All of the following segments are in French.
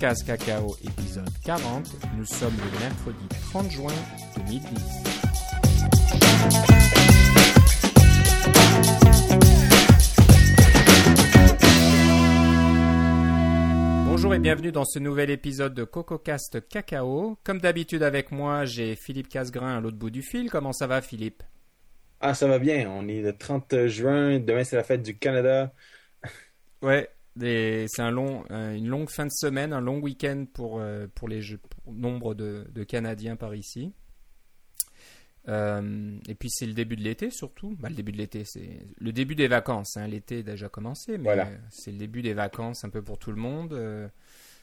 CocoCast Cacao, épisode 40. Nous sommes le mercredi 30 juin 2010. Bonjour et bienvenue dans ce nouvel épisode de CocoCast Cacao. Comme d'habitude avec moi, j'ai Philippe Casgrain à l'autre bout du fil. Comment ça va Philippe? Ah, ça va bien. On est le 30 juin. Demain, c'est la fête du Canada. Ouais, c'est un long, un- une longue fin de semaine, un long week-end pour, euh, pour les jeux, pour nombre de, de Canadiens par ici. Euh, et puis c'est le début de l'été surtout. Bah, le début de l'été, c'est le début des vacances. hein. L'été est déjà commencé, mais Voilà. euh, c'est le début des vacances un peu pour tout le monde. Euh,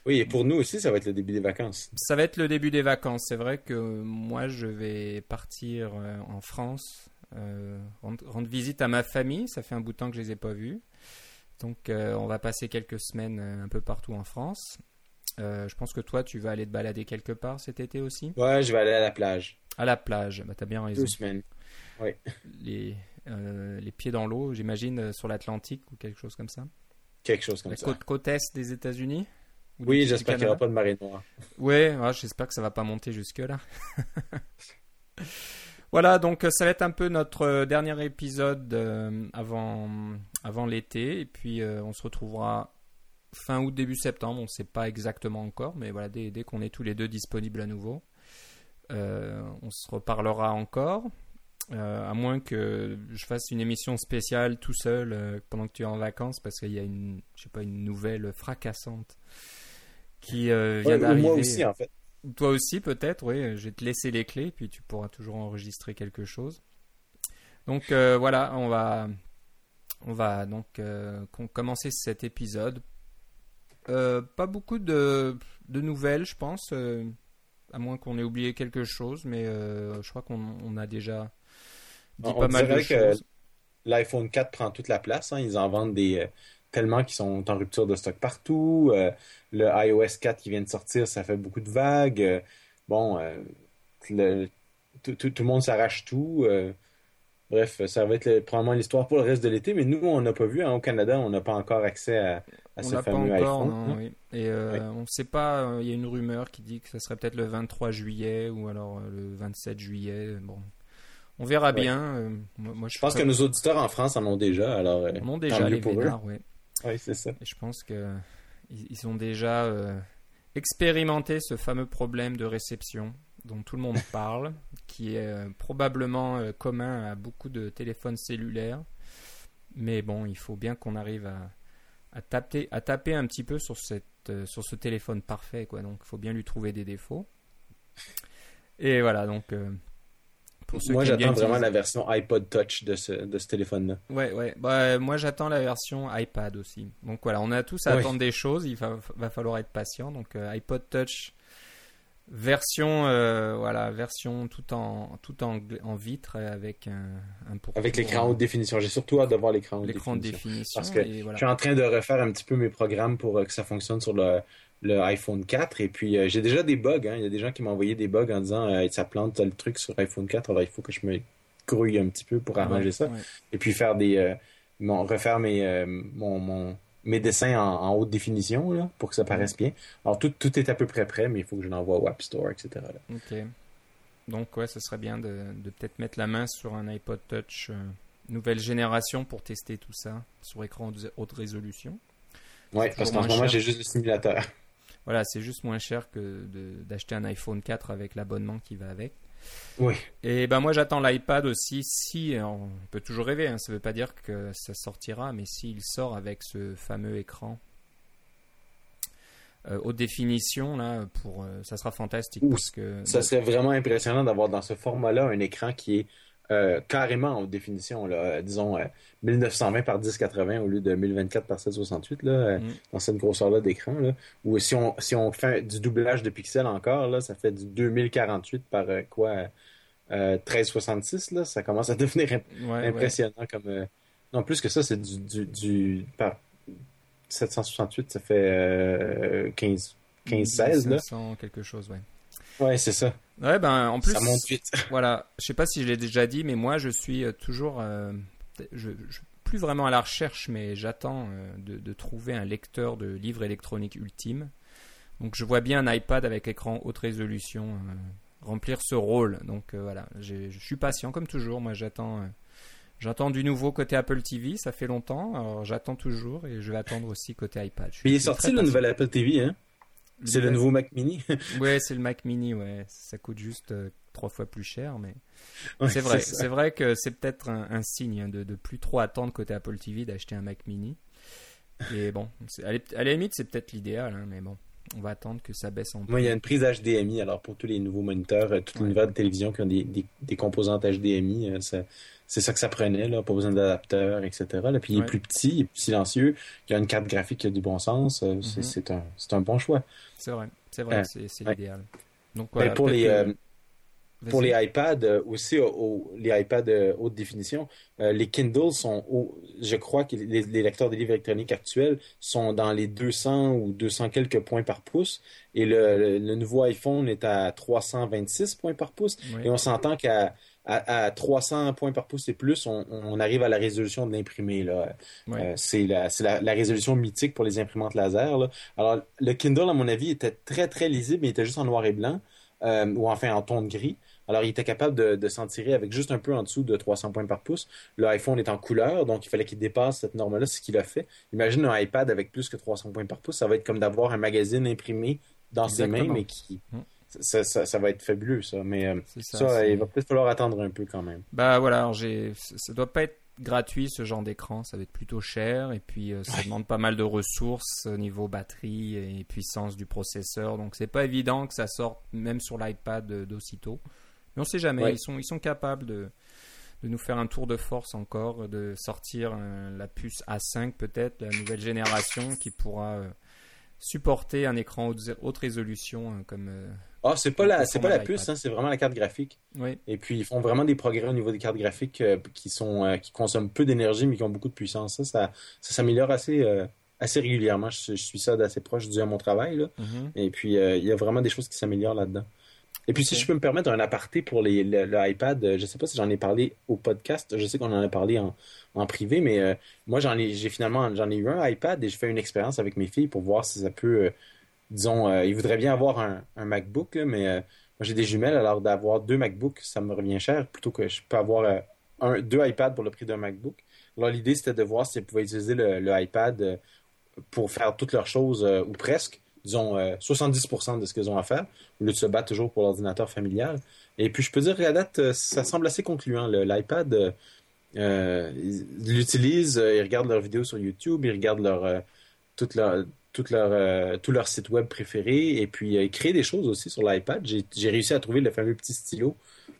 Oui, et pour nous aussi, ça va être le début des vacances. ça va être le début des vacances. C'est vrai que moi, je vais partir euh, en France, euh, rendre, rendre visite à ma famille. Ça fait un bout de temps que je les ai pas vus. Donc, euh, on va passer quelques semaines euh, un peu partout en France. Euh, je pense que toi, tu vas aller te balader quelque part cet été aussi? Ouais, je vais aller à la plage. À la plage. Bah, t'as bien raison. Deux semaines. Les, euh, les pieds dans l'eau, j'imagine, sur l'Atlantique ou quelque chose comme ça? Quelque chose comme La ça. côte, côte est des États-Unis? Oui, j'espère qu'il n'y aura pas de marée noire. Ouais, ouais, j'espère que ça va pas monter jusque-là. voilà, donc euh, ça va être un peu notre euh, dernier épisode euh, avant, avant l'été. Et puis euh, on se retrouvera fin août, début septembre. On ne sait pas exactement encore, mais voilà, dès, dès qu'on est tous les deux disponibles à nouveau, euh, on se reparlera encore. À moins que je fasse une émission spéciale tout seul pendant que tu es en vacances, parce qu'il y a une, je sais pas, une nouvelle fracassante qui vient Ouais, d'arriver. moi aussi, en fait. Toi aussi, peut-être, oui. Je vais te laisser les clés, puis tu pourras toujours enregistrer quelque chose. Donc euh, voilà, on va, on va donc euh, com- commencer cet épisode. Euh, pas beaucoup de, de nouvelles, je pense, euh, à moins qu'on ait oublié quelque chose, mais euh, je crois qu'on on a déjà dit On pas mal de choses. L'iPhone 4 prend toute la place. hein. Ils en vendent des euh, tellement qu'ils sont en rupture de stock partout. Euh, le iOS 4 qui vient de sortir, ça fait beaucoup de vagues. Euh, bon, euh, le- tout, tout- tout le monde s'arrache tout. Bref, ça va être le- probablement l'histoire pour le reste de l'été. Mais nous, on n'a pas vu. hein. Au Canada, on n'a pas encore accès à, à On ce l'a pas fameux encore, iPhone. non, oui. Et on ne sait pas, il y a une rumeur qui dit que ça serait peut-être le 23 juillet ou alors le 27 juillet. Bon, on verra Ouais. bien. euh, moi, Je pense que nos auditeurs en France en ont déjà. Alors, euh, On a tant déjà les pour eux. ouais. Oui, c'est ça. Et je pense que ils, ils ont déjà euh, expérimenté ce fameux problème de réception dont tout le monde parle, qui est euh, probablement euh, commun à beaucoup de téléphones cellulaires. Mais bon, il faut bien qu'on arrive à, à taper, à taper un petit peu sur, cette, sur ce téléphone parfait, quoi. Donc, il faut bien lui trouver des défauts. Et voilà, donc. Pour ceux Moi, j'attends vraiment la version iPod Touch de ce, de ce téléphone-là. Ouais, ouais. Bah, moi, j'attends la version iPad aussi. Donc voilà, on a tous à Oui. attendre des choses. Il va, va falloir être patient. Donc euh, iPod Touch version, euh, voilà, version tout en tout en, vitre avec un, Avec l'écran haute définition. J'ai surtout hâte de voir l'écran haute l'écran de définition. définition. Parce que Je suis en train de refaire un petit peu mes programmes pour euh, que ça fonctionne sur le, le iPhone 4. Et puis, euh, j'ai déjà des bugs. hein. Il y a des gens qui m'ont envoyé des bugs en disant euh, ça plante le truc sur iPhone 4. Alors, il faut que je me grouille un petit peu pour arranger Ouais, ça. ouais. Et puis, faire des. euh, mon- refaire mes, mon, mon- mes dessins en, en haute définition là, pour que ça paraisse bien. Alors, tout, tout est à peu près prêt, mais il faut que je l'envoie au App Store, etc. là. Ok. Donc ouais, ce serait bien de, de peut-être mettre la main sur un iPod Touch nouvelle génération pour tester tout ça sur écran haute résolution. Ouais, parce qu'en ce moment, j'ai juste le simulateur. Voilà, c'est juste moins cher que d'acheter un iPhone 4 avec l'abonnement qui va avec. Oui. Et ben moi j'attends l'iPad aussi. Si on peut toujours rêver, hein, ça veut pas dire que ça sortira, mais s'il sort avec ce fameux écran euh, haute définition là, pour euh, ça sera fantastique Ouh, parce que Ça serait vraiment impressionnant d'avoir dans ce format-là un écran qui est euh, carrément en définition, là, euh, disons euh, 1920 par 1080 au lieu de 1024 par 768, là, euh, Mm. dans cette grosseur-là d'écran. Ou si on, si on fait du doublage de pixels encore, là, ça fait du 2048 par euh, quoi euh, 1366, là, ça commence à devenir imp- ouais, ouais. impressionnant comme. euh, Non, plus que ça, c'est du, du, du- par 768, ça fait euh, 15, 15 16, là. 500 quelque chose, ouais. Ouais, c'est ça. Ouais, ben en plus, ça monte vite. voilà, je sais pas si je l'ai déjà dit, mais moi je suis euh, toujours, euh, je, je- plus vraiment à la recherche, mais j'attends euh, de, de trouver un lecteur de livres électroniques ultime. Donc je vois bien un iPad avec écran haute résolution euh, remplir ce rôle. Donc voilà, je suis patient comme toujours. Moi j'attends, j'attends du nouveau côté Apple TV. Ça fait longtemps, alors j'attends toujours et je vais attendre aussi côté iPad. il est sorti le nouvel Apple TV, hein? C'est le nouveau Mac Mini. ouais, c'est le Mac Mini. Ouais, ça coûte juste trois fois plus cher, mais c'est vrai. C'est vrai que c'est peut-être un, signe hein, de, de plus trop attendre côté Apple TV d'acheter un Mac Mini. Et bon, à la limite, c'est peut-être l'idéal, hein, mais bon, on va attendre que ça baisse en Moi, il y a une prise HDMI. Alors, pour tous les nouveaux moniteurs, euh, toutes les nouvelles télévisions qui ont des, des, composantes HDMI, euh, c'est ça que ça prenait, là, pas besoin d'adapteur, etc. Là. Puis, il est plus petit, il est plus silencieux, il y a une carte graphique qui a du bon sens. Euh, mm-hmm. C'est un, un, bon choix. C'est vrai, c'est vrai, c'est l'idéal. Donc, ben, pour les. Pour les iPads, euh, aussi les iPads euh, haute définition, euh, les Kindle sont, je crois que les, lecteurs de livres électroniques actuels sont dans les 200 ou 200 quelques points par pouce, et le, nouveau iPhone est à 326 points par pouce, et on s'entend qu'à à, 300 points par pouce et plus, on, arrive à la résolution de l'imprimé. c'est la, la, résolution mythique pour les imprimantes laser. Alors, le Kindle, à mon avis, était très, très lisible, mais il était juste en noir et blanc, ou enfin en ton de gris. Alors, il était capable de, s'en tirer avec juste un peu en dessous de 300 points par pouce. Le iPhone est en couleur, donc il fallait qu'il dépasse cette norme-là, c'est ce qu'il a fait. Imagine un iPad avec plus que 300 points par pouce, ça va être comme d'avoir un magazine imprimé dans ses mains, mais qui... Hum. Ça, va être fabuleux, ça. Mais euh, ça, il va peut-être falloir attendre un peu quand même. Bah voilà, j'ai... ça doit pas être gratuit ce genre d'écran, ça va être plutôt cher et puis euh, ça demande pas mal de ressources au niveau batterie et puissance du processeur, donc c'est pas évident que ça sorte même sur l'iPad euh, d'aussitôt. Mais on ne sait jamais. Ils, sont, ils sont capables de, de nous faire un tour de force encore, de sortir euh, la puce A5 peut-être, la nouvelle génération qui pourra euh, supporter un écran haute, haute résolution hein, comme. Euh, ah, c'est pas la, c'est pas la puce, hein, c'est vraiment la carte graphique. Oui. Et puis ils font vraiment des progrès au niveau des cartes graphiques qui sont, qui consomment peu d'énergie mais qui ont beaucoup de puissance. Ça, ça, s'améliore assez, assez régulièrement. Je, suis ça d'assez proche dû à mon travail là. Mm-hmm. Et puis il y a vraiment des choses qui s'améliorent là-dedans. Et puis, si je peux me permettre un aparté pour les, le, iPad, euh, je ne sais pas si j'en ai parlé au podcast, je sais qu'on en a parlé en, en privé, mais euh, moi, j'en ai, j'ai finalement, j'en ai eu un iPad et je fais une expérience avec mes filles pour voir si ça peut, euh, disons, ils voudraient bien avoir un, un MacBook, mais moi, j'ai des jumelles, alors d'avoir deux MacBooks, ça me revient cher, plutôt que je peux avoir un, deux iPads pour le prix d'un MacBook. Alors, l'idée, c'était de voir si pouvaient utiliser le, le iPad pour faire toutes leurs choses, ou presque, disons, 70% euh, de ce qu'ils ont à faire, au lieu de se battre toujours pour l'ordinateur familial. Et puis, je peux dire qu'à date, euh, ça semble assez concluant. L'iPad, euh, ils l'utilisent, ils regardent leurs vidéos sur YouTube, ils regardent leur, toute leur, leur, tout leur site web préféré, et puis ils créent des choses aussi sur l'iPad. J'ai réussi à trouver le fameux petit stylo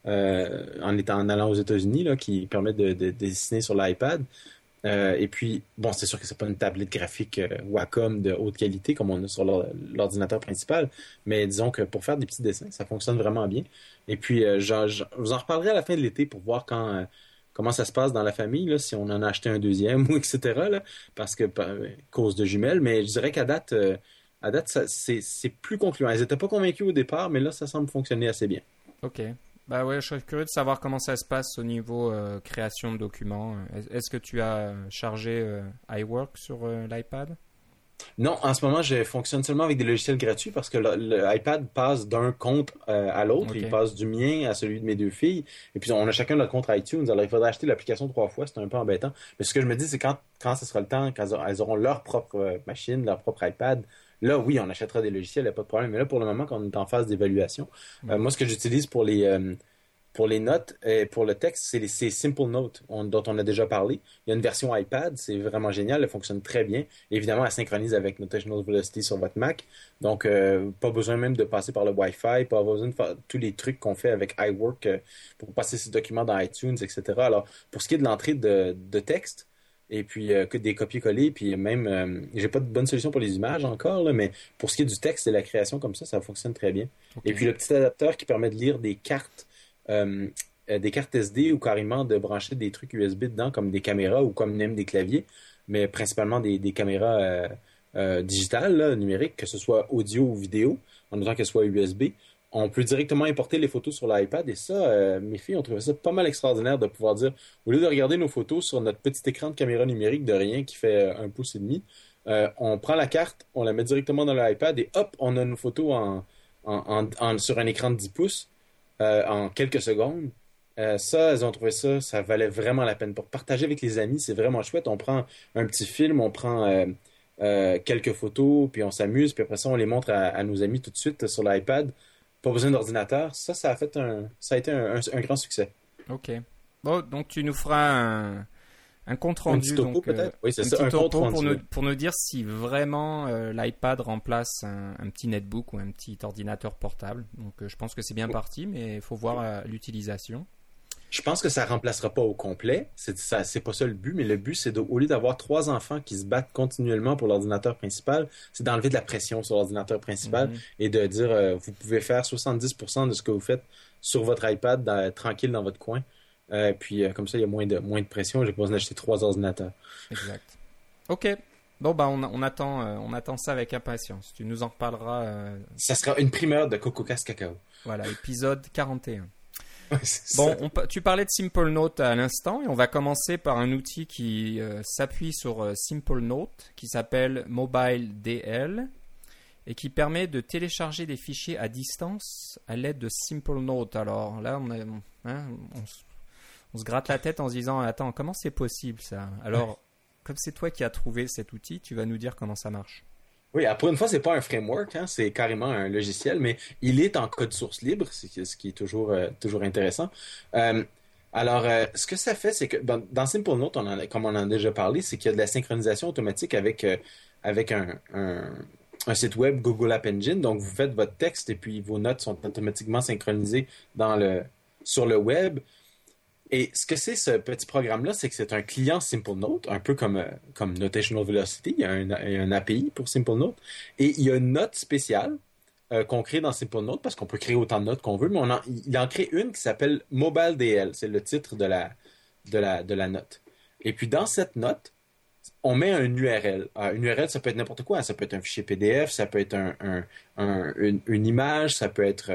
en, étant, allant aux États-Unis qui permet de dessiner sur l'iPad. Euh, et puis, bon, c'est sûr que c'est pas une tablette graphique euh, Wacom de haute qualité comme on a sur l'ordinateur principal, mais disons que pour faire des petits dessins, ça fonctionne vraiment bien. Et puis, euh, je, vous en reparlerai à la fin de l'été pour voir quand, comment ça se passe dans la famille, si on en a acheté un deuxième ou etc. parce que cause de jumelles. Mais je dirais qu'à date, à date, c'est plus concluant. Ils n'étaient pas convaincus au départ, mais là, ça semble fonctionner assez bien. Ok. Bah ouais, je serais curieux de savoir comment ça se passe au niveau euh, création de documents. Est-ce que tu as chargé euh, iWork sur euh, l'iPad? Non, en ce moment, je fonctionne seulement avec des logiciels gratuits parce que l'iPad passe d'un compte à l'autre. Il passe du mien à celui de mes deux filles. Et puis, on a chacun notre compte iTunes. Alors, il faudrait acheter l'application trois fois. C'est un peu embêtant. Mais ce que je me dis, c'est quand, quand ce sera le temps, quand elles auront leur propre machine, leur propre iPad, Là, oui, on achètera des logiciels, il n'y a pas de problème. Mais là, pour le moment, quand on est en phase d'évaluation, euh, moi, ce que j'utilise pour les euh, pour les notes et pour le texte, c'est Simple Note dont on a déjà parlé. Il y a une version iPad, c'est vraiment génial, elle fonctionne très bien. Évidemment, elle synchronise avec Notational Velocity sur votre Mac. Donc, euh, pas besoin même de passer par le Wi-Fi, pas besoin de faire tous les trucs qu'on fait avec iWork pour passer ces documents dans iTunes, etc. Alors, pour ce qui est de l'entrée de, de texte, et puis euh, que des copier-coller, puis même, euh, j'ai pas de bonne solution pour les images encore, là, mais pour ce qui est du texte et la création comme ça, ça fonctionne très bien. Et puis le petit adapteur qui permet de lire des cartes, euh, des cartes SD ou carrément de brancher des trucs USB dedans, comme des caméras ou comme même des claviers, mais principalement des, caméras digitales, numériques, que ce soit audio ou vidéo, en autant qu'elles soient USB on peut directement importer les photos sur l'iPad et ça, euh, mes filles ont trouvé ça pas mal extraordinaire de pouvoir dire, au lieu de regarder nos photos sur notre petit écran de caméra numérique de rien qui fait euh, un pouce et demi, on prend la carte, on la met directement dans l'iPad et hop, on a une photo en, sur un écran de 10 pouces en quelques secondes. ça, elles ont trouvé ça, ça valait vraiment la peine. Pour partager avec les amis, c'est vraiment chouette. On prend un petit film, on prend quelques photos, puis on s'amuse, puis après ça, on les montre à, nos amis tout de suite sur l'iPad. Pas besoin d'ordinateur. Ça, ça a fait un, ça a été un grand succès. Ok. Bon, donc tu nous feras un, un compte rendu. Un topo peut-être euh, Oui, c'est ça, un compte rendu. Pour nous, pour nous dire si vraiment euh, l'iPad remplace un, petit netbook ou un petit ordinateur portable. Donc euh, je pense que c'est bien parti, mais il faut voir l'utilisation. Je pense que ça remplacera pas au complet. C'est ça, c'est pas ça le but, mais le but c'est au lieu d'avoir trois enfants qui se battent continuellement pour l'ordinateur principal, c'est d'enlever de la pression sur l'ordinateur principal mhm. et de dire vous pouvez faire 70% de ce que vous faites sur votre iPad tranquille dans votre coin. Euh, puis euh, comme ça, il y a moins de, moins de pression. J'ai pas besoin d'acheter trois ordinateurs. Exact. Ok. Bon, bah, on, on attend, euh, on attend ça avec impatience. Tu nous en reparleras. Ça sera une primeur de Coco Casse Cacao. Voilà, épisode 41. bon, tu parlais de Simple Note à l'instant et on va commencer par un outil qui s'appuie sur Simple Note qui s'appelle Mobile DL et qui permet de télécharger des fichiers à distance à l'aide de Simple Note. Alors là, on, a, hein, on, on se gratte la tête en se disant Attends, comment c'est possible ça? Alors, comme c'est toi qui as trouvé cet outil, tu vas nous dire comment ça marche. Oui, pour une fois, c'est pas un framework, hein, c'est carrément un logiciel, mais il est en code source libre, ce qui est toujours, euh, toujours intéressant. Euh, alors, euh, ce que ça fait, c'est que dans, Simple Note, on comme on en a déjà parlé, c'est qu'il y a de la synchronisation automatique avec, avec un, un, site web Google App Engine. Donc, vous faites votre texte et puis vos notes sont automatiquement synchronisées dans le, sur le web. Et ce que c'est ce petit programme-là, c'est que c'est un client Simple Note, un peu comme, euh, comme Notational Velocity. Il y, a un, API pour Simple Note. Et il y a une note spéciale euh, qu'on crée dans Simple Note, parce qu'on peut créer autant de notes qu'on veut, mais on il en crée une qui s'appelle Mobile DL. C'est le titre de la, de, la, de la note. Et puis dans cette note, on met un URL. Euh, une URL, ça peut être n'importe quoi. Ça peut être un fichier PDF, ça peut être un, une, image, ça peut être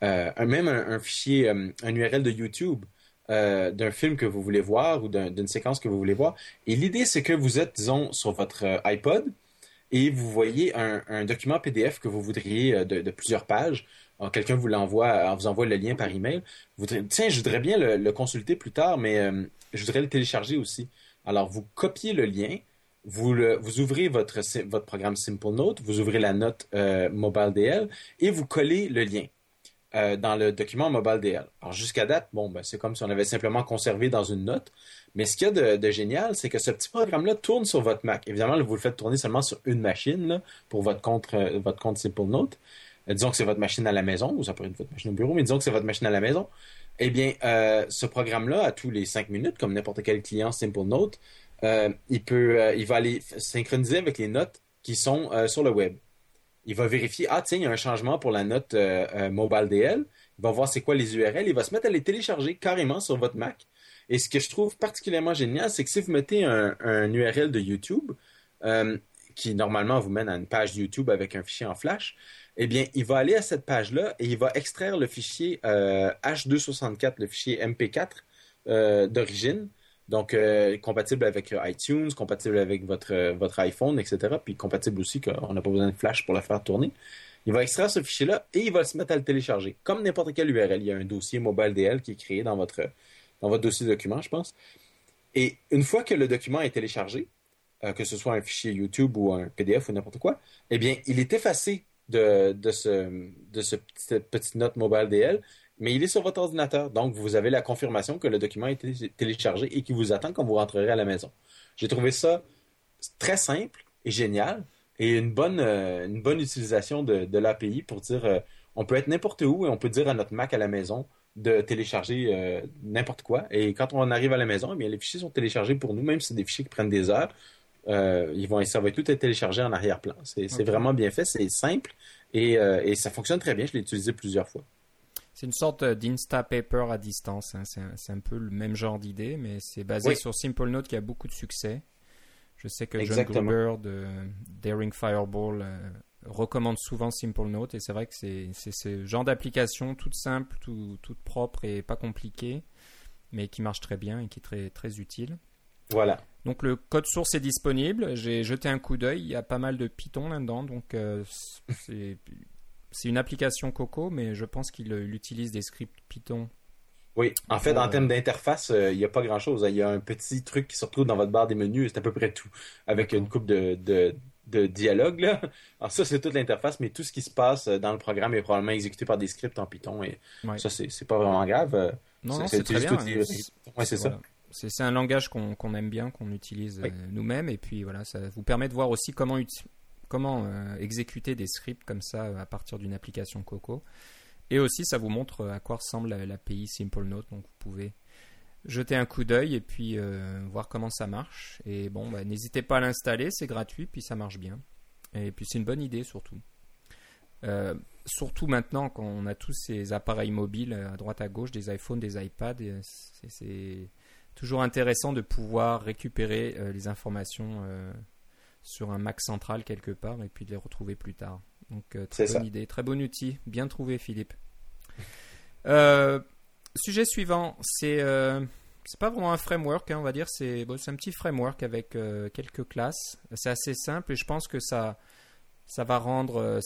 même un, fichier, un URL de YouTube. Euh, d'un film que vous voulez voir ou d'une séquence que vous voulez voir. Et l'idée, c'est que vous êtes, disons, sur votre euh, iPod et vous voyez un, document PDF que vous voudriez euh, de, plusieurs pages. Quelqu'un vous l'envoie, vous envoie le lien par email. Vous tiens, je voudrais bien le, consulter plus tard, mais je voudrais le télécharger aussi. Alors, vous copiez le lien, vous, ouvrez votre, votre programme Simple Note, vous ouvrez la note Mobile DL et vous collez le lien. Euh, dans le document Mobile DL. Alors jusqu'à date, bon, ben, c'est comme si on avait simplement conservé dans une note. Mais ce qu'il y a de, génial, c'est que ce petit programme-là tourne sur votre Mac. Évidemment, vous le faites tourner seulement sur une machine pour votre compte, euh, votre compte Simple Note. Euh, disons que c'est votre machine à la maison, ou ça pourrait être votre machine au bureau, mais disons que c'est votre machine à la maison. Eh bien, ce programme-là, à tous les cinq minutes, comme n'importe quel client Simple Note, il peut, il va aller synchroniser avec les notes qui sont sur le web il va vérifier, ah tiens, il y a un changement pour la note euh, euh, Mobile DL. Il va voir c'est quoi les URL. Il va se mettre à les télécharger carrément sur votre Mac. Et ce que je trouve particulièrement génial, c'est que si vous mettez un, URL de YouTube, euh, qui normalement vous mène à une page YouTube avec un fichier en flash, eh bien, il va aller à cette page-là et il va extraire le fichier H264, le fichier MP4 d'origine, donc, euh, compatible avec euh, iTunes, compatible avec votre, euh, votre iPhone, etc. Puis compatible aussi qu'on n'a pas besoin de flash pour la faire tourner. Il va extraire ce fichier-là et il va se mettre à le télécharger. Comme n'importe quel URL. Il y a un dossier mobile DL qui est créé dans votre, dans votre dossier document, je pense. Et une fois que le document est téléchargé, que ce soit un fichier YouTube ou un PDF ou n'importe quoi, eh bien, il est effacé de, de, ce, de ce, cette petite note mobile DL mais il est sur votre ordinateur. Donc, vous avez la confirmation que le document a été téléchargé et qui vous attend quand vous rentrerez à la maison. J'ai trouvé ça très simple et génial et une bonne, euh, une bonne utilisation de, l'API pour dire euh, on peut être n'importe où et on peut dire à notre Mac à la maison de télécharger euh, n'importe quoi. Et quand on arrive à la maison, eh bien, les fichiers sont téléchargés pour nous, même si c'est des fichiers qui prennent des heures. ils vont, ça va tout être téléchargé en arrière-plan. C'est vraiment bien fait, c'est simple et, et ça fonctionne très bien. Je l'ai utilisé plusieurs fois. C'est une sorte d'Instapaper à distance. Hein. C'est un, peu le même genre d'idée, mais c'est basé sur Simple Note qui a beaucoup de succès. Je sais que John Gruber de Daring Fireball euh, recommande souvent Simple Note et c'est vrai que c'est ce genre d'application toute simple, toute propre et pas compliquée, mais qui marche très bien et qui est très, très utile. Voilà. Donc le code source est disponible. J'ai jeté un coup d'œil. Il y a pas mal de Python là-dedans. Donc c'est c'est une application Coco, mais je pense qu'il utilise des scripts Python. Oui, en fait, en termes d'interface, il n'y a pas grand-chose. Il y a un petit truc qui se retrouve dans votre barre des menus, c'est à peu près tout, avec une coupe de, de, dialogue. Là. Alors ça, c'est toute l'interface, mais tout ce qui se passe dans le programme est probablement exécuté par des scripts en Python, et ça, c'est pas vraiment grave. Non, c'est très bien. c'est ça. C'est un langage qu'on aime bien, qu'on utilise euh, nous-mêmes, et puis voilà, ça vous permet de voir aussi comment comment euh, exécuter des scripts comme ça euh, à partir d'une application Coco. Et aussi, ça vous montre euh, à quoi ressemble l'API SimpleNote. Donc, vous pouvez jeter un coup d'œil et puis voir comment ça marche. Et bon, bah, n'hésitez pas à l'installer, c'est gratuit, puis ça marche bien. Et puis, c'est une bonne idée surtout. surtout maintenant, quand on a tous ces appareils mobiles à droite à gauche, des iPhones, des iPads, c'est toujours intéressant de pouvoir récupérer les informations sur un Mac central quelque part et puis de les retrouver plus tard. Donc euh, très bonne idée, très bon outil, bien trouvé Philippe. Euh, sujet suivant, c'est euh, c'est pas vraiment un framework, hein, on va dire, c'est bon, un petit framework avec quelques classes. C'est assez simple et je pense que ça ça va rendre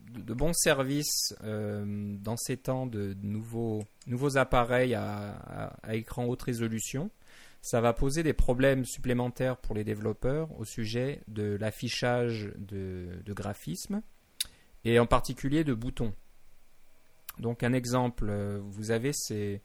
de, bons services dans ces temps de, nouveaux nouveaux appareils à, à écran haute résolution ça va poser des problèmes supplémentaires pour les développeurs au sujet de l'affichage de, graphismes et en particulier de boutons. Donc un exemple, euh, vous avez ces,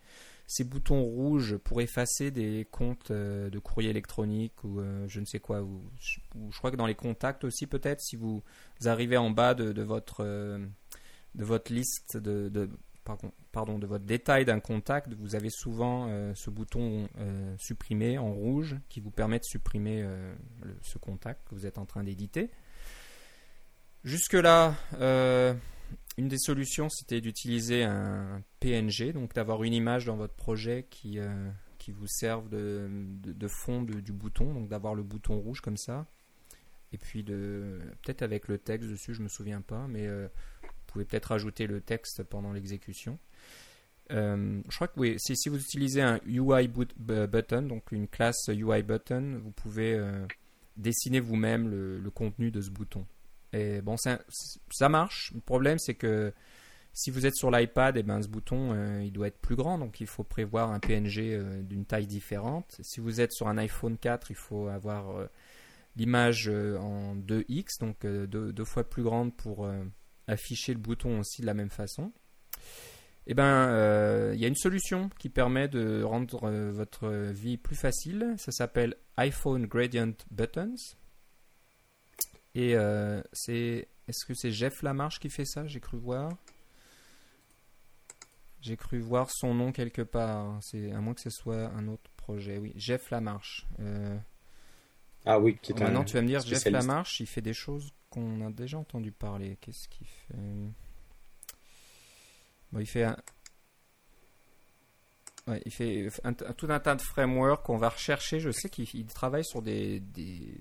boutons rouges pour effacer des comptes euh, de courrier électronique ou euh, je ne sais quoi. Ou, je crois que dans les contacts aussi peut-être, si vous arrivez en bas de, votre, de votre liste de pardon, de votre détail d'un contact, vous avez souvent euh, ce bouton euh, supprimer en rouge qui vous permet de supprimer euh, ce contact que vous êtes en train d'éditer. Jusque-là, une des solutions, c'était d'utiliser un PNG, donc d'avoir une image dans votre projet qui, vous serve de, de, fond du bouton, donc d'avoir le bouton rouge comme ça. Et puis peut-être avec le texte dessus, je me souviens pas, mais pouvez peut-être ajouter le texte pendant l'exécution. Euh, je crois que oui, si, si, vous utilisez un UI button, donc une classe UI button, vous pouvez euh, dessiner vous-même le, contenu de ce bouton. Et bon, ça, ça marche. Le problème, c'est que si vous êtes sur l'iPad, eh ben, ce bouton, euh, il doit être plus grand, donc il faut prévoir un PNG d'une taille différente. Si vous êtes sur un iPhone 4, il faut avoir l'image en 2x, donc deux, fois plus grande pour afficher le bouton aussi de la même façon. Eh ben, euh, il y a une solution qui permet de rendre euh, votre vie plus facile. Ça s'appelle iPhone Gradient Buttons. Et euh, c'est, est-ce que c'est Jeff Lamarche qui fait ça? J'ai cru voir. J'ai cru voir son nom quelque part. C'est à moins que ce soit un autre projet. Oui, Jeff Lamarche. Ah oui, qui est Maintenant, tu vas me dire, Jeff Lamarche, il fait des choses qu'on a déjà entendu parler. Qu'est-ce qu'il fait? Bon, Il fait un... il fait tout un tas de frameworks qu'on va rechercher. Je sais qu'il travaille sur des, des,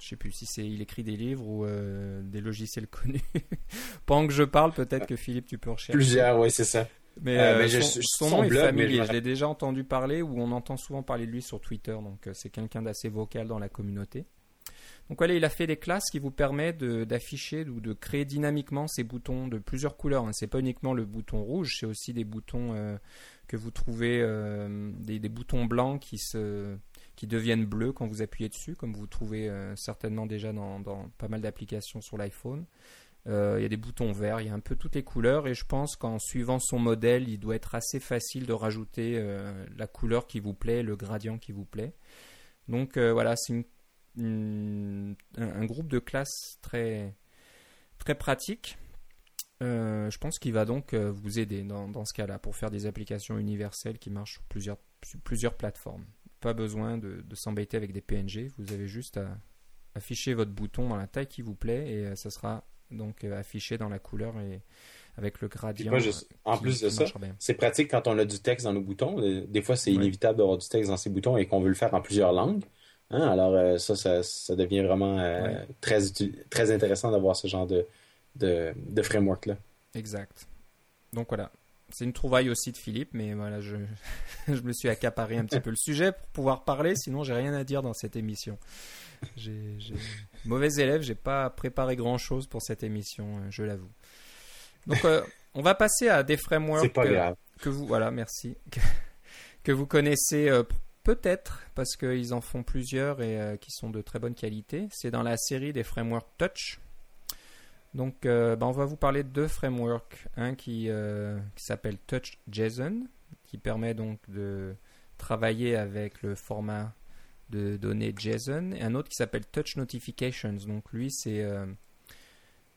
je sais plus si c'est il écrit des livres ou euh, des logiciels connus. Pendant que je parle, peut-être que Philippe, tu peux rechercher. Plusieurs, oui, c'est ça. Mais, euh, euh, son, nom est familier. Je, l'ai déjà entendu parler ou on entend souvent parler de lui sur Twitter. Donc c'est quelqu'un d'assez vocal dans la communauté. Donc voilà, il a fait des classes qui vous permettent d'afficher ou de créer dynamiquement ces boutons de plusieurs couleurs. Hein. Ce n'est pas uniquement le bouton rouge, c'est aussi des boutons euh, que vous trouvez, euh, des, boutons blancs qui, se, qui deviennent bleus quand vous appuyez dessus, comme vous trouvez euh, certainement déjà dans, pas mal d'applications sur l'iPhone. Il y a des boutons verts, il y a un peu toutes les couleurs et je pense qu'en suivant son modèle, il doit être assez facile de rajouter la couleur qui vous plaît, le gradient qui vous plaît. Donc voilà, c'est un, groupe de classes très, pratique. Euh, je pense qu'il va donc euh, vous aider dans, ce cas-là pour faire des applications universelles qui marchent sur plusieurs, plateformes. Pas besoin de, de s'embêter avec des PNG, vous avez juste à afficher votre bouton dans la taille qui vous plaît et euh, ça sera donc affiché dans la couleur et avec le gradient. en plus de ça, c'est pratique quand on a du texte dans nos boutons. Des fois, c'est inévitable d'avoir du texte dans ces boutons et qu'on veut le faire en plusieurs langues. Hein, alors, euh, ça, ça, devient vraiment euh, très, très intéressant d'avoir ce genre de, de, framework-là. Exact. Donc voilà. c'est une trouvaille aussi de Philippe, mais voilà, je, je me suis accaparé un petit peu le sujet pour pouvoir parler, sinon j'ai rien à dire dans cette émission. J'ai, mauvais élève, j'ai pas préparé grand chose pour cette émission, euh, je l'avoue. Donc, euh, on va passer à des frameworks pas que vous, voilà, merci, que, que vous connaissez euh, peut-être parce qu'ils en font plusieurs et qui sont de très bonne qualité. C'est dans la série des frameworks Touch. Donc, bah, on va vous parler de deux frameworks. Un qui, qui s'appelle TouchJSON, qui permet donc de travailler avec le format de données JSON, et un autre qui s'appelle Touch Notifications. Donc, lui, c'est euh,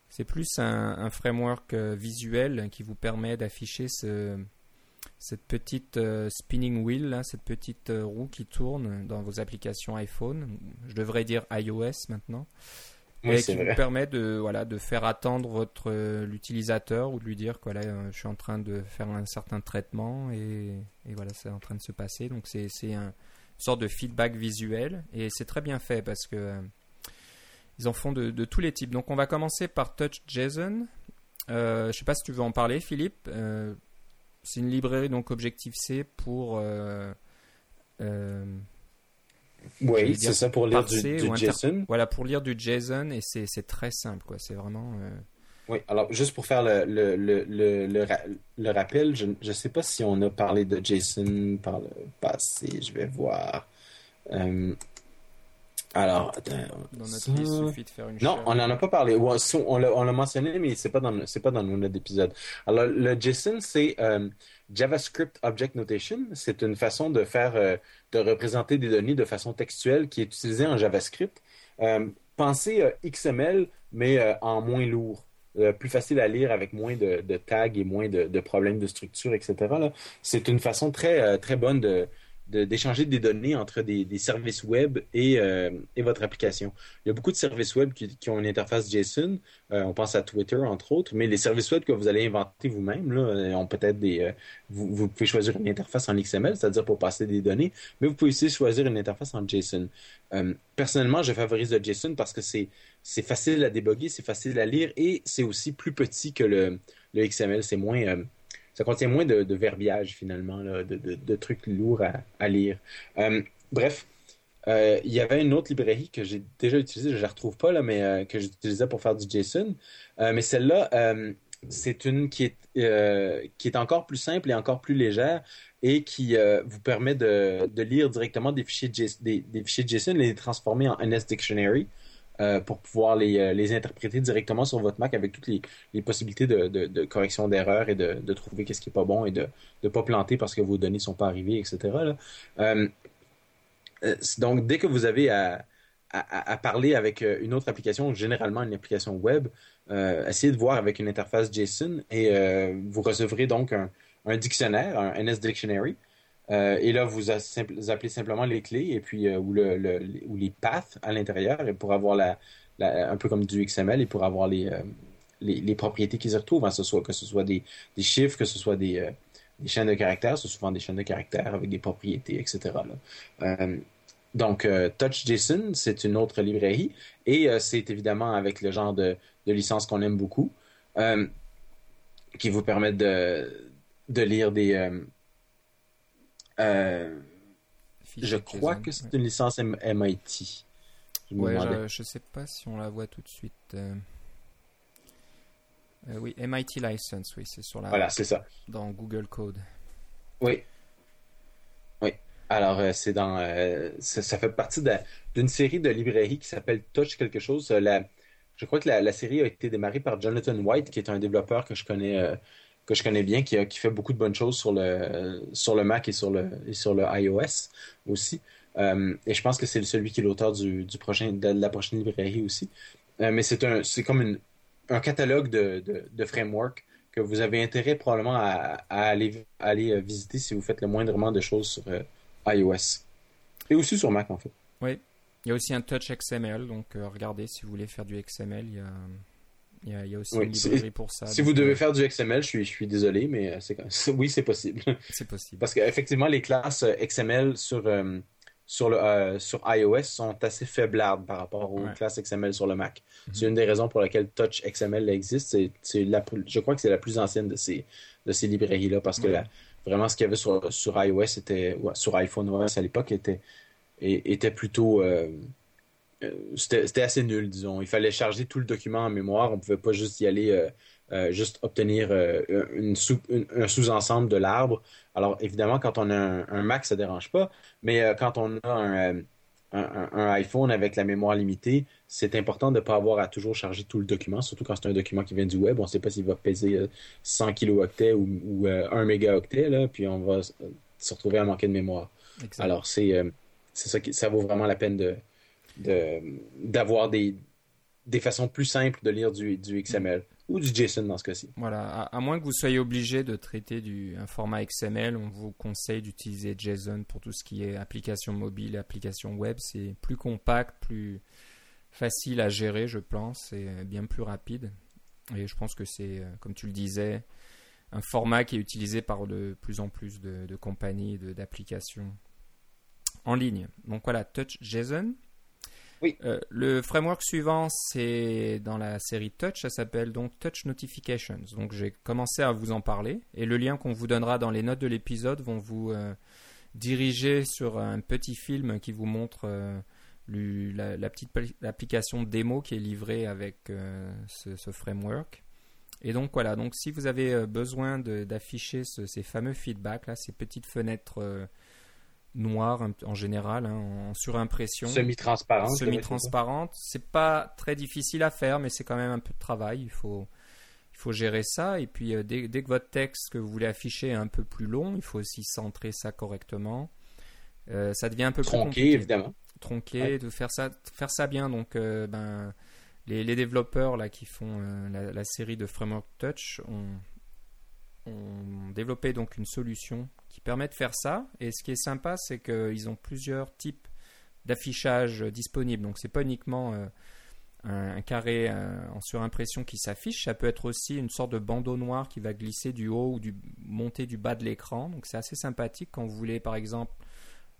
c'est plus un, framework visuel qui vous permet d'afficher ce, cette petite spinning wheel, là, cette petite roue qui tourne dans vos applications iPhone. Je devrais dire iOS maintenant et qui vous permet de voilà de faire attendre votre euh, l'utilisateur ou de lui dire que euh, je suis en train de faire un certain traitement et, et voilà c'est en train de se passer donc c'est un, sorte de feedback visuel et c'est très bien fait parce que euh, ils en font de, de, tous les types donc on va commencer par TouchJSON euh, je sais pas si tu veux en parler Philippe c'est une librairie donc Objective C pour oui, c'est ça pour lire du, JSON. Voilà, pour lire du JSON et c'est très simple, quoi. C'est vraiment. Oui, alors juste pour faire le, le, le, le, le rappel, je ne sais pas si on a parlé de JSON par le passé, je vais voir. Euh, alors, attends. Dans notre liste, il suffit de faire une Non, on n'en a pas parlé. On l'a mentionné, mais c'est pas dans pas dans notre épisode. Alors, le JSON, c'est euh, JavaScript Object Notation. C'est une façon de faire, euh, de représenter des données de façon textuelle qui est utilisée en JavaScript. Pensez XML, mais en moins lourd. Plus facile à lire avec moins de, tags et moins de, problèmes de structure, etc. C'est une façon très, très bonne de, d'échanger des données entre des, services web et, euh, et, votre application. Il y a beaucoup de services web qui, ont une interface JSON. Euh, on pense à Twitter, entre autres, mais les services web que vous allez inventer vous-même euh, ont peut-être des. vous, pouvez choisir une interface en XML, c'est-à-dire pour passer des données, mais vous pouvez aussi choisir une interface en JSON. personnellement, je favorise le JSON parce que c'est c'est facile à déboguer, c'est facile à lire et c'est aussi plus petit que le, le XML. C'est moins ça contient moins de, verbiage finalement, de, trucs lourds à, lire. Euh, bref, euh, il y avait une autre librairie que j'ai déjà utilisée, je ne la retrouve pas là, mais euh, que j'utilisais pour faire du JSON. mais celle-là, c'est une qui est, qui est encore plus simple et encore plus légère et qui vous permet de, lire directement des fichiers, des, des, fichiers JSON et les transformer en NS Dictionary. Euh, pour pouvoir les, euh, les, interpréter directement sur votre Mac avec toutes les, les possibilités de, de, correction d'erreurs et de, de trouver qu'est-ce qui est pas bon et de ne pas planter parce que vos données sont pas arrivées, etc. Euh, donc, dès que vous avez à, à, à, parler avec une autre application, généralement une application web, essayez de voir avec une interface JSON et vous recevrez donc un, un dictionnaire, un NS Dictionary, euh, et là, vous, appelez simplement les clés et puis euh, ou, le, ou les paths à l'intérieur pour avoir la, un peu comme du XML et pour avoir les, euh, les, propriétés qui se retrouvent, hein, ce soit, que ce soit des, des chiffres, que ce soit des, des chaînes de caractères, c'est souvent des chaînes de caractères avec des propriétés, etc. donc, TouchJSON, c'est une autre librairie et c'est évidemment avec le genre de, de licence qu'on aime beaucoup qui vous permet de, de lire des euh, je crois que c'est une licence MIT. Je ouais, je, sais pas si on la voit tout de suite. Euh, euh, oui, MIT license, oui, c'est sur la. Voilà, c'est ça. Dans Google Code. Oui. Oui. Alors, c'est dans. Ça, fait partie d'une série de librairies qui s'appelle Touch quelque chose. La, je crois que la, la, série a été démarrée par Jonathan White, qui est un développeur que je connais que je connais bien, qui, fait beaucoup de bonnes choses sur le, sur le Mac et sur le, et sur le iOS aussi. Euh, et je pense que c'est celui qui est l'auteur du, du, prochain, de la prochaine librairie aussi. Euh, mais c'est comme un catalogue de, de, que vous avez intérêt probablement à, à aller, aller euh, visiter si vous faites le moindrement de choses sur iOS. Et aussi sur Mac en fait. Oui. Il y a aussi un Touch XML, donc regardez si vous voulez faire du XML, il y a il y, a, aussi une librairie pour ça. Si vous devez euh, faire du XML, je suis, je suis désolé, mais c'est, oui, c'est possible. C'est possible. Parce qu'effectivement, les classes euh, XML sur, euh, sur, le, sur iOS sont assez faiblardes par rapport aux classes XML sur le Mac. Mhm. C'est une des raisons pour lesquelles Touch XML existe. C'est, je crois que c'est la plus ancienne de ces, de ces librairies-là parce que vraiment ce qu'il y avait sur, sur iOS, était, sur iPhone OS à l'époque, était, était plutôt. C'était, assez nul, disons. Il fallait charger tout le document en mémoire. On ne pouvait pas juste y aller euh, juste obtenir euh, une un sous-ensemble de l'arbre. Alors, évidemment, quand on a un, Mac, ça ne dérange pas, mais euh, quand on a un, un, iPhone avec la mémoire limitée, c'est important de ne pas avoir à toujours charger tout le document, surtout quand c'est un document qui vient du web. On ne sait pas s'il va peser 100 kilooctets ou, ou 1 mégaoctet, là, puis on va se retrouver à manquer de mémoire. Alors, c'est ça qui, ça vaut vraiment la peine de d'avoir des, des façons plus simples de lire du, du XML ou du JSON dans ce cas-ci. Voilà, à, moins que vous soyez obligé de traiter du, un format XML, on vous conseille d'utiliser JSON pour tout ce qui est application mobile et application web. C'est plus compact, plus facile à gérer, je pense, et bien plus rapide. Et je pense que c'est, euh, comme tu le disais, un format qui est utilisé par de plus en plus de, de compagnies, d'applications en ligne. Donc voilà, Touch JSON. Euh, le framework suivant, c'est dans la série Touch, ça s'appelle donc Touch Notifications. Donc j'ai commencé à vous en parler et le lien qu'on vous donnera dans les notes de l'épisode vont vous euh, diriger sur un petit film qui vous montre euh, la, petite application démo qui est livrée avec ce, framework. Et donc voilà, donc si vous avez besoin d'afficher ces fameux feedbacks là, ces petites fenêtres noire en général, hein, en surimpression. Semi-transparente. Semi-transparente. C'est pas très difficile à faire, mais c'est quand même un peu de travail. Il faut, il faut gérer ça. Et puis, euh, dès, que votre texte que vous voulez afficher est un peu plus long, il faut aussi centrer ça correctement. Euh, ça devient un peu Tronqué, plus compliqué. évidemment. Tronqué, de faire ça, faire ça bien. Donc, euh, ben, les, les, développeurs là, qui font la, la, série de Framework Touch ont, ont développé donc une solution permet de faire ça. Et ce qui est sympa, c'est qu'ils ont plusieurs types d'affichage disponibles. Donc, c'est pas uniquement euh, un, carré euh, en surimpression qui s'affiche, ça peut être aussi une sorte de bandeau noir qui va glisser du haut ou du monter du bas de l'écran. Donc, c'est assez sympathique quand vous voulez, par exemple,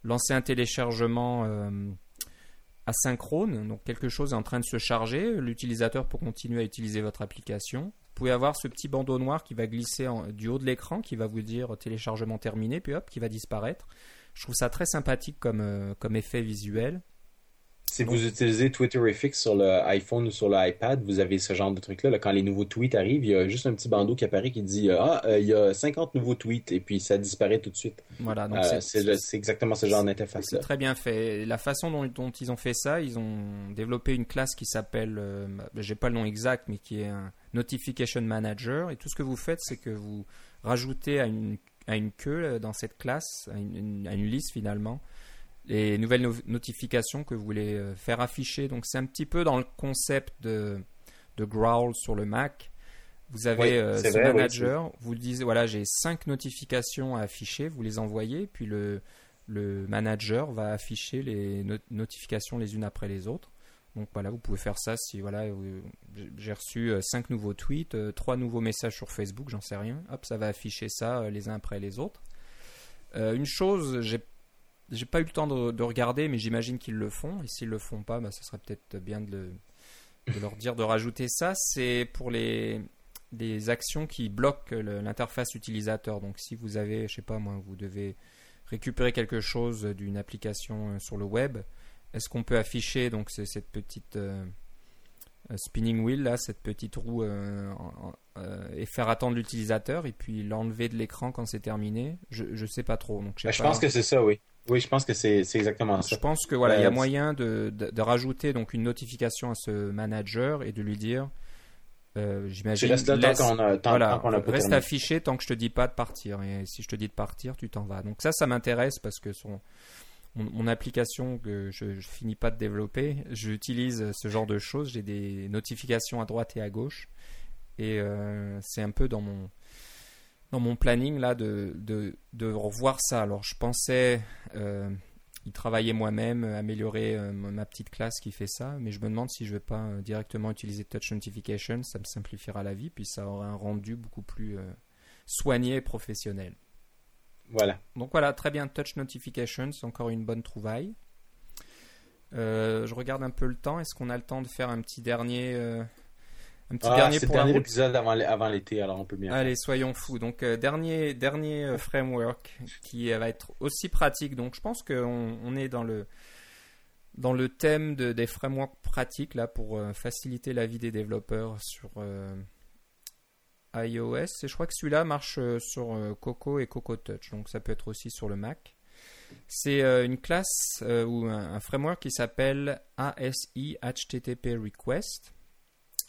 lancer un téléchargement euh, asynchrone. Donc, quelque chose est en train de se charger. L'utilisateur peut continuer à utiliser votre application pouvez avoir ce petit bandeau noir qui va glisser du haut de l'écran, qui va vous dire téléchargement terminé, puis hop, qui va disparaître. Je trouve ça très sympathique comme, euh, comme effet visuel. Si vous utilisez Twitterific sur l'iPhone ou sur l'iPad, vous avez ce genre de truc-là. Quand les nouveaux tweets arrivent, il y a juste un petit bandeau qui apparaît qui dit Ah, euh, il y a 50 nouveaux tweets et puis ça disparaît tout de suite. Voilà, euh, c'est exactement ce genre d'interface. C'est très bien fait. La façon dont, ils ont fait ça, ils ont développé une classe qui s'appelle, euh, j'ai pas le nom exact, mais qui est un Notification Manager. Et tout ce que vous faites, c'est que vous rajoutez à une, à une queue dans cette classe, à une liste finalement, les nouvelles notifications que vous voulez euh, faire afficher. Donc c'est un petit peu dans le concept de, de Growl sur le Mac. Vous avez euh, ce manager, vous dites voilà j'ai cinq notifications à afficher, vous les envoyez, puis le, le manager va afficher les notifications les unes après les autres. Donc voilà, vous pouvez faire ça si voilà j'ai reçu euh, cinq nouveaux tweets, trois nouveaux messages sur Facebook, j'en sais rien. Hop, ça va afficher ça les uns après les autres. une chose, j'ai j'ai pas eu le temps de, regarder, mais j'imagine qu'ils le font. Et s'ils le font pas, bah, ça serait peut-être bien de, leur dire de rajouter ça. C'est pour les, actions qui bloquent l'interface utilisateur. Donc si vous avez, je sais pas moi, vous devez récupérer quelque chose d'une application euh, sur le web, est-ce qu'on peut afficher donc cette petite euh, euh, spinning wheel là, cette petite roue et faire attendre l'utilisateur et puis l'enlever de l'écran quand c'est terminé? Je je sais pas trop. Donc je, bah, je pense que c'est ça, oui. Oui, je pense que c'est exactement ça. Je pense que voilà, il y a moyen de, de, rajouter donc une notification à ce manager et de lui dire, euh, j'imagine, reste, laisse, tant a, voilà, reste affiché tant que je te dis pas de partir. Et si je te dis de partir, tu t'en vas. Donc ça, ça m'intéresse parce que son, mon, application que je, finis pas de développer, j'utilise ce genre de choses. J'ai des notifications à droite et à gauche, et euh, c'est un peu dans mon dans mon planning là de, de, revoir ça. Alors je pensais euh, y travailler moi-même, améliorer euh, ma petite classe qui fait ça, mais je me demande si je vais pas directement utiliser Touch Notification, ça me simplifiera la vie, puis ça aura un rendu beaucoup plus soigné et professionnel. Voilà. Donc voilà, très bien. Touch Notifications, c'est encore une bonne trouvaille. Euh, je regarde un peu le temps. Est-ce qu'on a le temps de faire un petit dernier, euh, un petit ah, dernier pour dernier épisode avant, avant l'été, alors on peut bien. Allez, soyons fous. Donc euh, dernier dernier framework qui va être aussi pratique. Donc je pense qu'on on est dans le dans le thème de, des frameworks pratiques là pour faciliter la vie des développeurs sur iOS. Et je crois que celui-là marche sur Coco et Coco Touch. Donc ça peut être aussi sur le Mac. C'est euh, une classe euh, ou un, framework qui s'appelle ASI HTTP Request.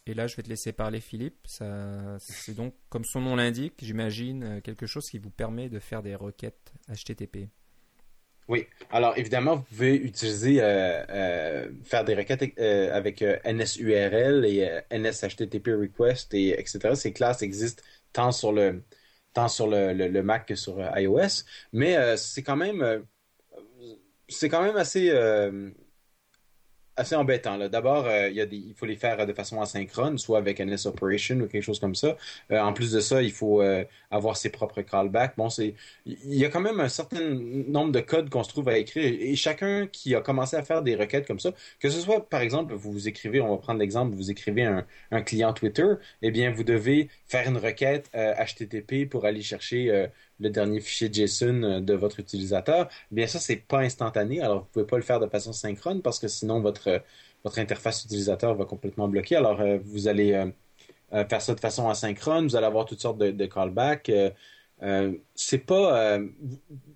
Et là, je vais te laisser parler, Philippe. c'est donc, comme son nom l'indique, j'imagine, euh, quelque chose qui vous permet de faire des requêtes HTTP. Oui. Alors, évidemment, vous pouvez utiliser, faire des requêtes avec NSURL et NSHTTP Request, et etc. Ces classes existent tant sur le, tant sur le, Mac que sur euh, iOS. Mais euh, c'est quand même euh, c'est quand même assez assez embêtant. D'abord, euh, il, faut les faire de façon asynchrone, soit avec NS Operation ou quelque chose comme ça. Euh, en plus de ça, il faut euh, avoir ses propres callbacks. Bon, il y a quand même un certain nombre de codes qu'on se trouve à écrire. Et chacun qui a commencé à faire des requêtes comme ça, que ce soit, par exemple, vous vous écrivez, on va prendre l'exemple, vous écrivez un, un client Twitter, eh bien, vous devez faire une requête HTTP pour aller chercher le dernier fichier JSON euh, de votre utilisateur, bien ça, c'est pas instantané. Alors, vous pouvez pas le faire de façon synchrone parce que sinon, votre, votre interface utilisateur va complètement bloquer. Alors, euh, vous allez euh, faire ça de façon asynchrone. Vous allez avoir toutes sortes de, callbacks. c'est pas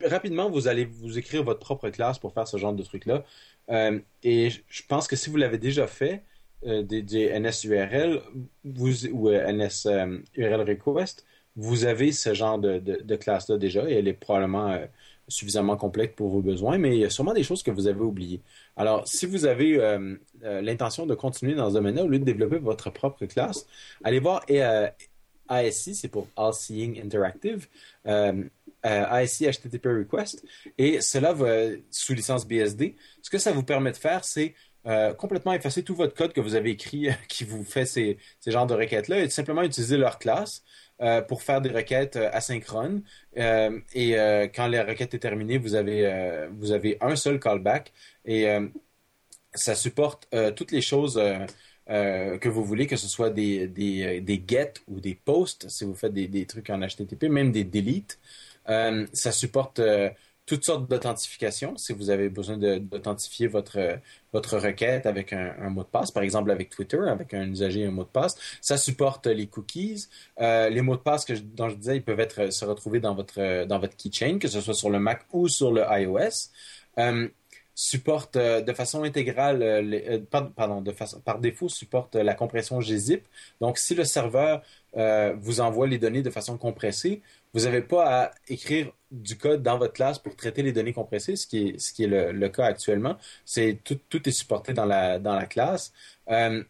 rapidement vous allez vous écrire votre propre classe pour faire ce genre de truc là et je pense que si vous l'avez déjà fait des, NSURL ou NSURL request vous avez ce genre de, classe-là déjà et elle est probablement euh, suffisamment complète pour vos besoins, mais il y a sûrement des choses que vous avez oubliées. Alors, si vous avez euh, euh, l'intention de continuer dans ce domaine-là, au lieu de développer votre propre classe, allez voir ASI, c'est pour All Seeing Interactive, ASI HTTP Request, et cela va sous licence BSD. Ce que ça vous permet de faire, c'est complètement effacer tout votre code que vous avez écrit qui vous fait ces, genres de requêtes-là et simplement utiliser leur classe pour faire des requêtes euh, asynchrones. Euh, et quand la requête est terminée, vous avez, vous avez un seul callback et ça supporte toutes les choses que vous voulez, que ce soit des, des, des get ou des posts, si vous faites des, des trucs en HTTP, même des delete. ça supporte toutes sortes d'authentification. Si vous avez besoin d'authentifier votre, votre requête avec un, mot de passe, par exemple avec Twitter, avec un usager et un mot de passe, ça supporte les cookies. Euh, les mots de passe que dont je disais, ils peuvent être, se retrouver dans votre, dans votre keychain, que ce soit sur le Mac ou sur le iOS. Euh, supporte euh, de façon intégrale, pardon, de façon, par défaut, supporte la compression gzip. Donc, si le serveur vous envoie les données de façon compressée, vous n'avez pas à écrire du code dans votre classe pour traiter les données compressées, ce qui est, ce qui est le, cas actuellement. C'est tout, est supporté dans la, dans la classe. Euh,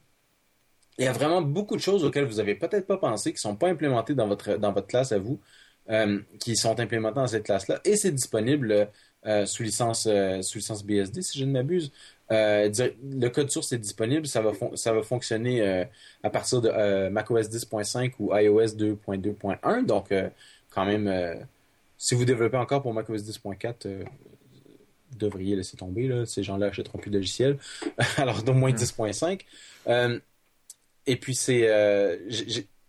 il y a vraiment beaucoup de choses auxquelles vous n'avez peut-être pas pensé, qui ne sont pas implémentées dans votre, dans votre classe à vous, euh, qui sont implémentées dans cette classe-là. Et c'est disponible euh, sous, licence, sous licence BSD, si je ne m'abuse. Le code source est disponible, ça va, ça va fonctionner à partir de macOS 10.5 ou iOS 2.2.1. Donc, quand même, euh, si vous développez encore pour macOS 10.4, euh, vous devriez laisser tomber. Là. Ces gens-là achèteront plus de logiciels. Alors, d'au moins 10.5. Euh, et puis, c'est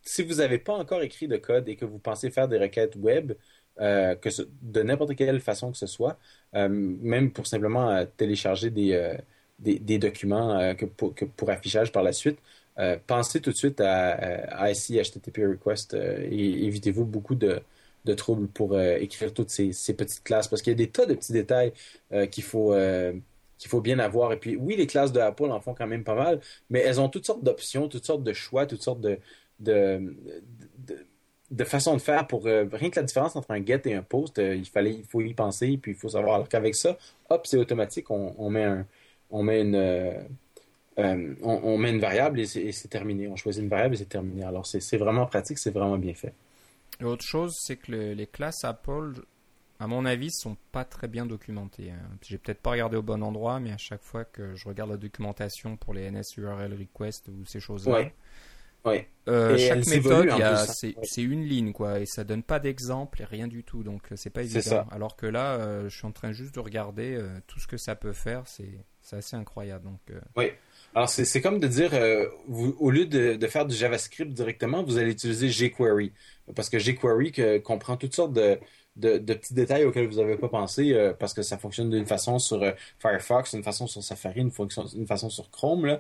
si vous n'avez pas encore écrit de code et que vous pensez faire des requêtes web, que de n'importe quelle façon que ce soit, même pour simplement télécharger des, des, documents que pour, affichage par la suite, pensez tout de suite à, à IC HTTP request et évitez-vous beaucoup de, de troubles pour euh, écrire toutes ces, petites classes parce qu'il y a des tas de petits détails euh, qu'il faut euh, faut bien avoir. Et puis oui, les classes de Apple en font quand même pas mal, mais elles ont toutes sortes d'options, toutes sortes de choix, toutes sortes de de, de, façons de faire pour rien que la différence entre un get et un post, il fallait il faut y penser, puis il faut savoir. Alors qu'avec ça, hop, c'est automatique, on, met un on met une on, met une variable et c'est terminé. On choisit une variable et c'est terminé. Alors c'est vraiment pratique, c'est vraiment bien fait. Et autre chose, c'est que les classes Apple, à mon avis, sont pas très bien documentées. Hein. J'ai peut-être pas regardé au bon endroit, mais à chaque fois que je regarde la documentation pour les NSURL request ou ces choses-là, Ouais. Euh, chaque méthode, hein. c'est Ouais. une ligne, quoi, et ça donne pas d'exemple et rien du tout, donc euh, c'est pas évident. Alors que là, euh, je suis en train juste de regarder euh, tout ce que ça peut faire, c'est c'est assez incroyable. Donc, euh, Oui. Alors, c'est comme de dire, euh, au lieu de, de faire du JavaScript directement, vous allez utiliser jQuery. Parce que jQuery que- comprend toutes sortes de, de, petits détails auxquels vous n'avez pas pensé, euh, parce que ça fonctionne d'une façon sur Firefox, une façon sur Safari, une, fonction, une façon sur Chrome.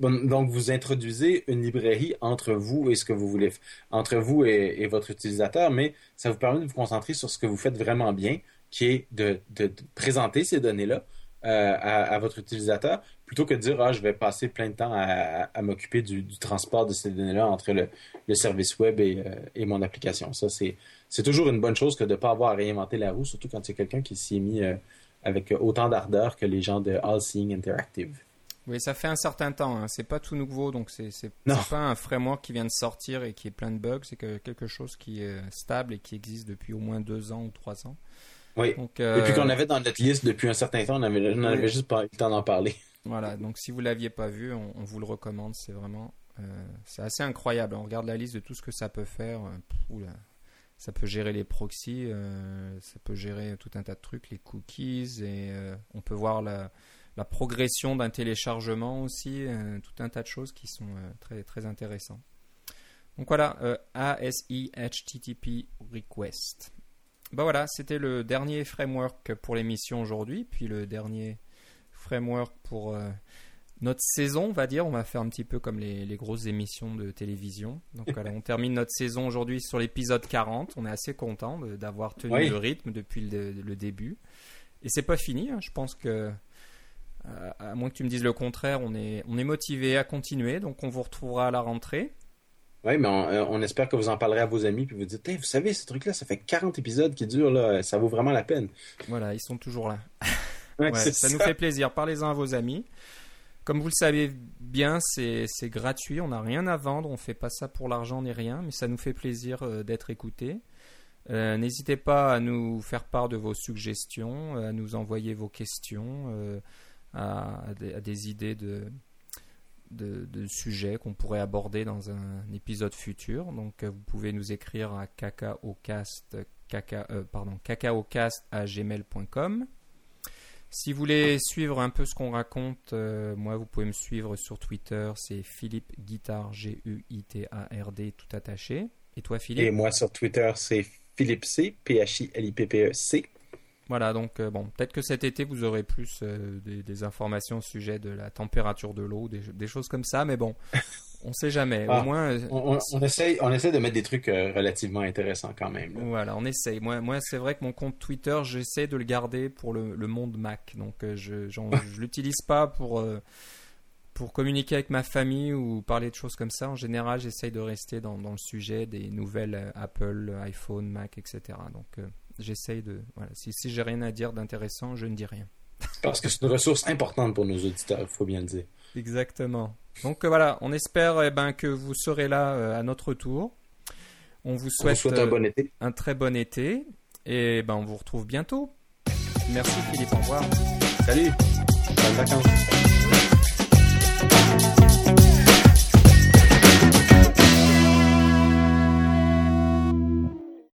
Donc, vous introduisez une librairie entre vous et ce que vous voulez, entre vous et, et votre utilisateur, mais ça vous permet de vous concentrer sur ce que vous faites vraiment bien, qui est de- de présenter ces données-là euh, à, à votre utilisateur, plutôt que de dire ah je vais passer plein de temps à, m'occuper du, du transport de ces données-là entre le, le service web et, euh, et mon application. Ça c'est c'est toujours une bonne chose que de ne pas avoir à réinventer la roue, surtout quand il y a quelqu'un qui s'y est mis euh, avec autant d'ardeur que les gens de All Seeing Interactive. oui, ça fait un certain temps. Hein. C'est pas tout nouveau, donc c'est c'est pas un framework qui vient de sortir et qui est plein de bugs. C'est que quelque chose qui est stable et qui existe depuis au moins deux ans ou trois ans. Oui. Donc, Et euh, puis qu'on avait dans notre liste depuis un certain temps, on avait, on avait Oui. juste pas eu le temps d'en parler. Voilà, donc si vous l'aviez pas vu, on, on vous le recommande. C'est vraiment, euh, c'est assez incroyable. On regarde la liste de tout ce que ça peut faire. euh, oula. Ça peut gérer les proxys, euh, ça peut gérer tout un tas de trucs, les cookies, et euh, on peut voir la, la progression d'un téléchargement aussi, euh, tout un tas de choses qui sont euh, très très intéressants. Donc voilà, euh, ASI HTTP request. Bah voilà, c'était le dernier framework pour l'émission aujourd'hui, puis le dernier framework pour euh, notre saison, on va dire. On va faire un petit peu comme les, les grosses émissions de télévision. Donc voilà, on termine notre saison aujourd'hui sur l'épisode 40. On est assez content d'avoir tenu Oui. le rythme depuis le, le début. Et c'est pas fini. hein. Je pense que, euh, à moins que tu me dises le contraire, on est, on est motivé à continuer. Donc on vous retrouvera à la rentrée. Oui, mais on, euh, on espère que vous en parlerez à vos amis puis vous dites, Hey, vous savez, ce truc-là, ça fait 40 épisodes qui durent, là, ça vaut vraiment la peine. Voilà, ils sont toujours là. Ouais, Ouais, c'est ça, ça. nous fait plaisir. Parlez-en à vos amis. Comme vous le savez bien, c'est gratuit. On n'a rien à vendre. On fait pas ça pour l'argent ni rien, mais ça nous fait plaisir euh, d'être écoutés. Euh, N'hésitez pas à nous faire part de vos suggestions, à nous envoyer vos questions, euh, à, à des, à des idées de, de, sujets qu'on pourrait aborder dans un épisode futur. Donc, euh, vous pouvez nous écrire à cacaocast, caca, euh. Si vous voulez suivre un peu ce qu'on raconte, euh, moi, vous pouvez me suivre sur Twitter. C'est Philippe Guitard, G-U-I-T-A-R-D, tout attaché. Et toi, Philippe? Et moi sur Twitter, c'est Philippe C, P-H-I-L-I-P-P-E-C. Voilà, donc euh, bon, peut-être que cet été vous aurez plus euh, des, des informations au sujet de la température de l'eau, des, des choses comme ça, mais bon, on sait jamais. Ah, Au moins, euh, On, on, on essaye, on essaie de mettre des trucs euh, relativement intéressants quand même. là. voilà, on essaye. Moi, moi c'est vrai que mon compte Twitter, j'essaie de le garder pour le, le monde Mac, donc je je l'utilise pas pour pour communiquer avec ma famille ou parler de choses comme ça. En général, j'essaye de rester dans, dans le sujet des nouvelles Apple, iPhone, Mac, etc. Donc, euh, j'essaye de. Voilà, si si j'ai rien à dire d'intéressant, je ne dis rien. Parce que c'est une ressource importante pour nos auditeurs, il faut bien le dire. Exactement. Donc euh, voilà, on espère eh ben, que vous serez là euh, à notre tour. On vous On souhaite, un euh, bon été. un très bon été et ben, on vous retrouve bientôt. Merci Philippe, au revoir. Salut! Bonnes vacances!